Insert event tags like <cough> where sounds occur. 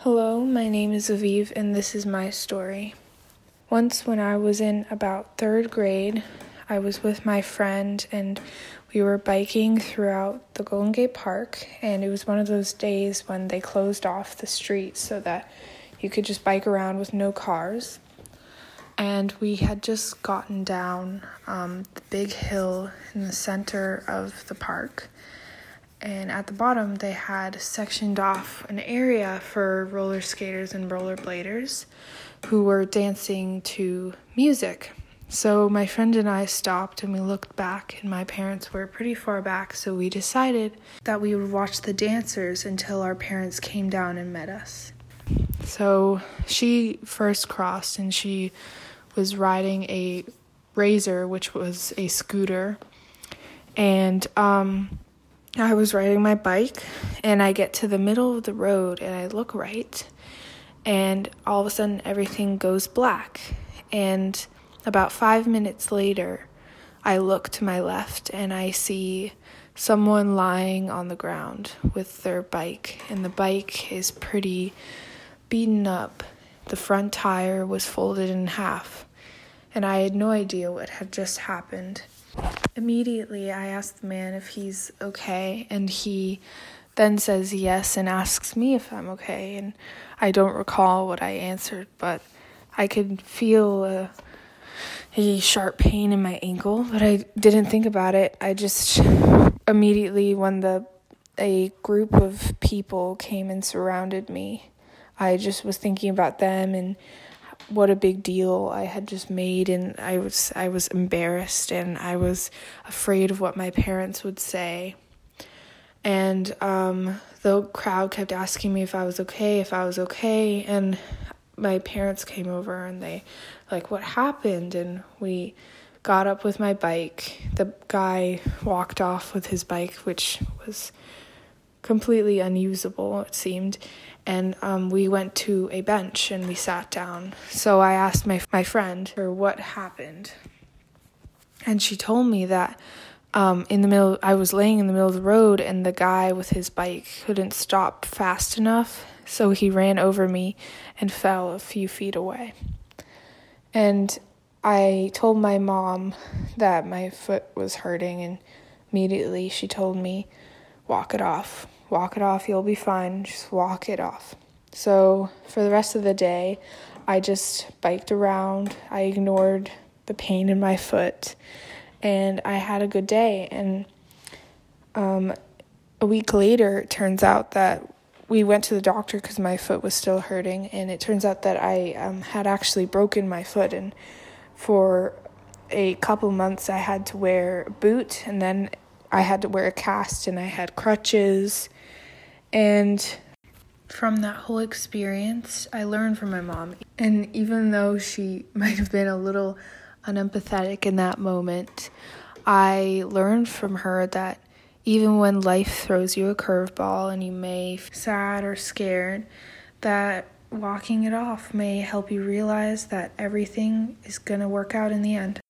Hello, my name is Aviv, and this is my story. Once, when I was in about third grade, I was with my friend and we were biking throughout the Golden Gate Park. And it was one of those days when they closed off the streets so that you could just bike around with no cars. And we had just gotten down um, the big hill in the center of the park and at the bottom they had sectioned off an area for roller skaters and rollerbladers who were dancing to music. So my friend and I stopped and we looked back, and my parents were pretty far back, so we decided that we would watch the dancers until our parents came down and met us. So she first crossed and she was riding a Razor, which was a scooter, and um, I was riding my bike and I get to the middle of the road and I look right and all of a sudden everything goes black. And about five minutes later, I look to my left and I see someone lying on the ground with their bike, and the bike is pretty beaten up. The front tire was folded in half, and I had no idea what had just happened. Immediately, I ask the man if he's okay, and he then says yes and asks me if I'm okay. And I don't recall what I answered, but I could feel a, a sharp pain in my ankle, but I didn't think about it. I just immediately, when the a group of people came and surrounded me, I just was thinking about them and what a big deal I had just made and I was I was embarrassed and I was afraid of what my parents would say. And um, the crowd kept asking me if I was okay, if I was okay, and my parents came over and they like what happened and we got up with my bike. The guy walked off with his bike which was completely unusable it seemed and um, we went to a bench and we sat down. So I asked my my friend her what happened, and she told me that um, in the middle I was laying in the middle of the road and the guy with his bike couldn't stop fast enough, so he ran over me and fell a few feet away. And I told my mom that my foot was hurting, and immediately she told me, "Walk it off." Walk it off, you'll be fine, just walk it off. So for the rest of the day, I just biked around, I ignored the pain in my foot, and I had a good day. And um, a week later, it turns out that we went to the doctor because my foot was still hurting, and it turns out that I um, had actually broken my foot, and for a couple months I had to wear a boot, and then I had to wear a cast, and I had crutches, and from that whole experience, I learned from my mom. And even though she <laughs> might have been a little unempathetic in that moment, I learned from her that even when life throws you a curveball and you may feel sad or scared, that walking it off may help you realize that everything is going to work out in the end.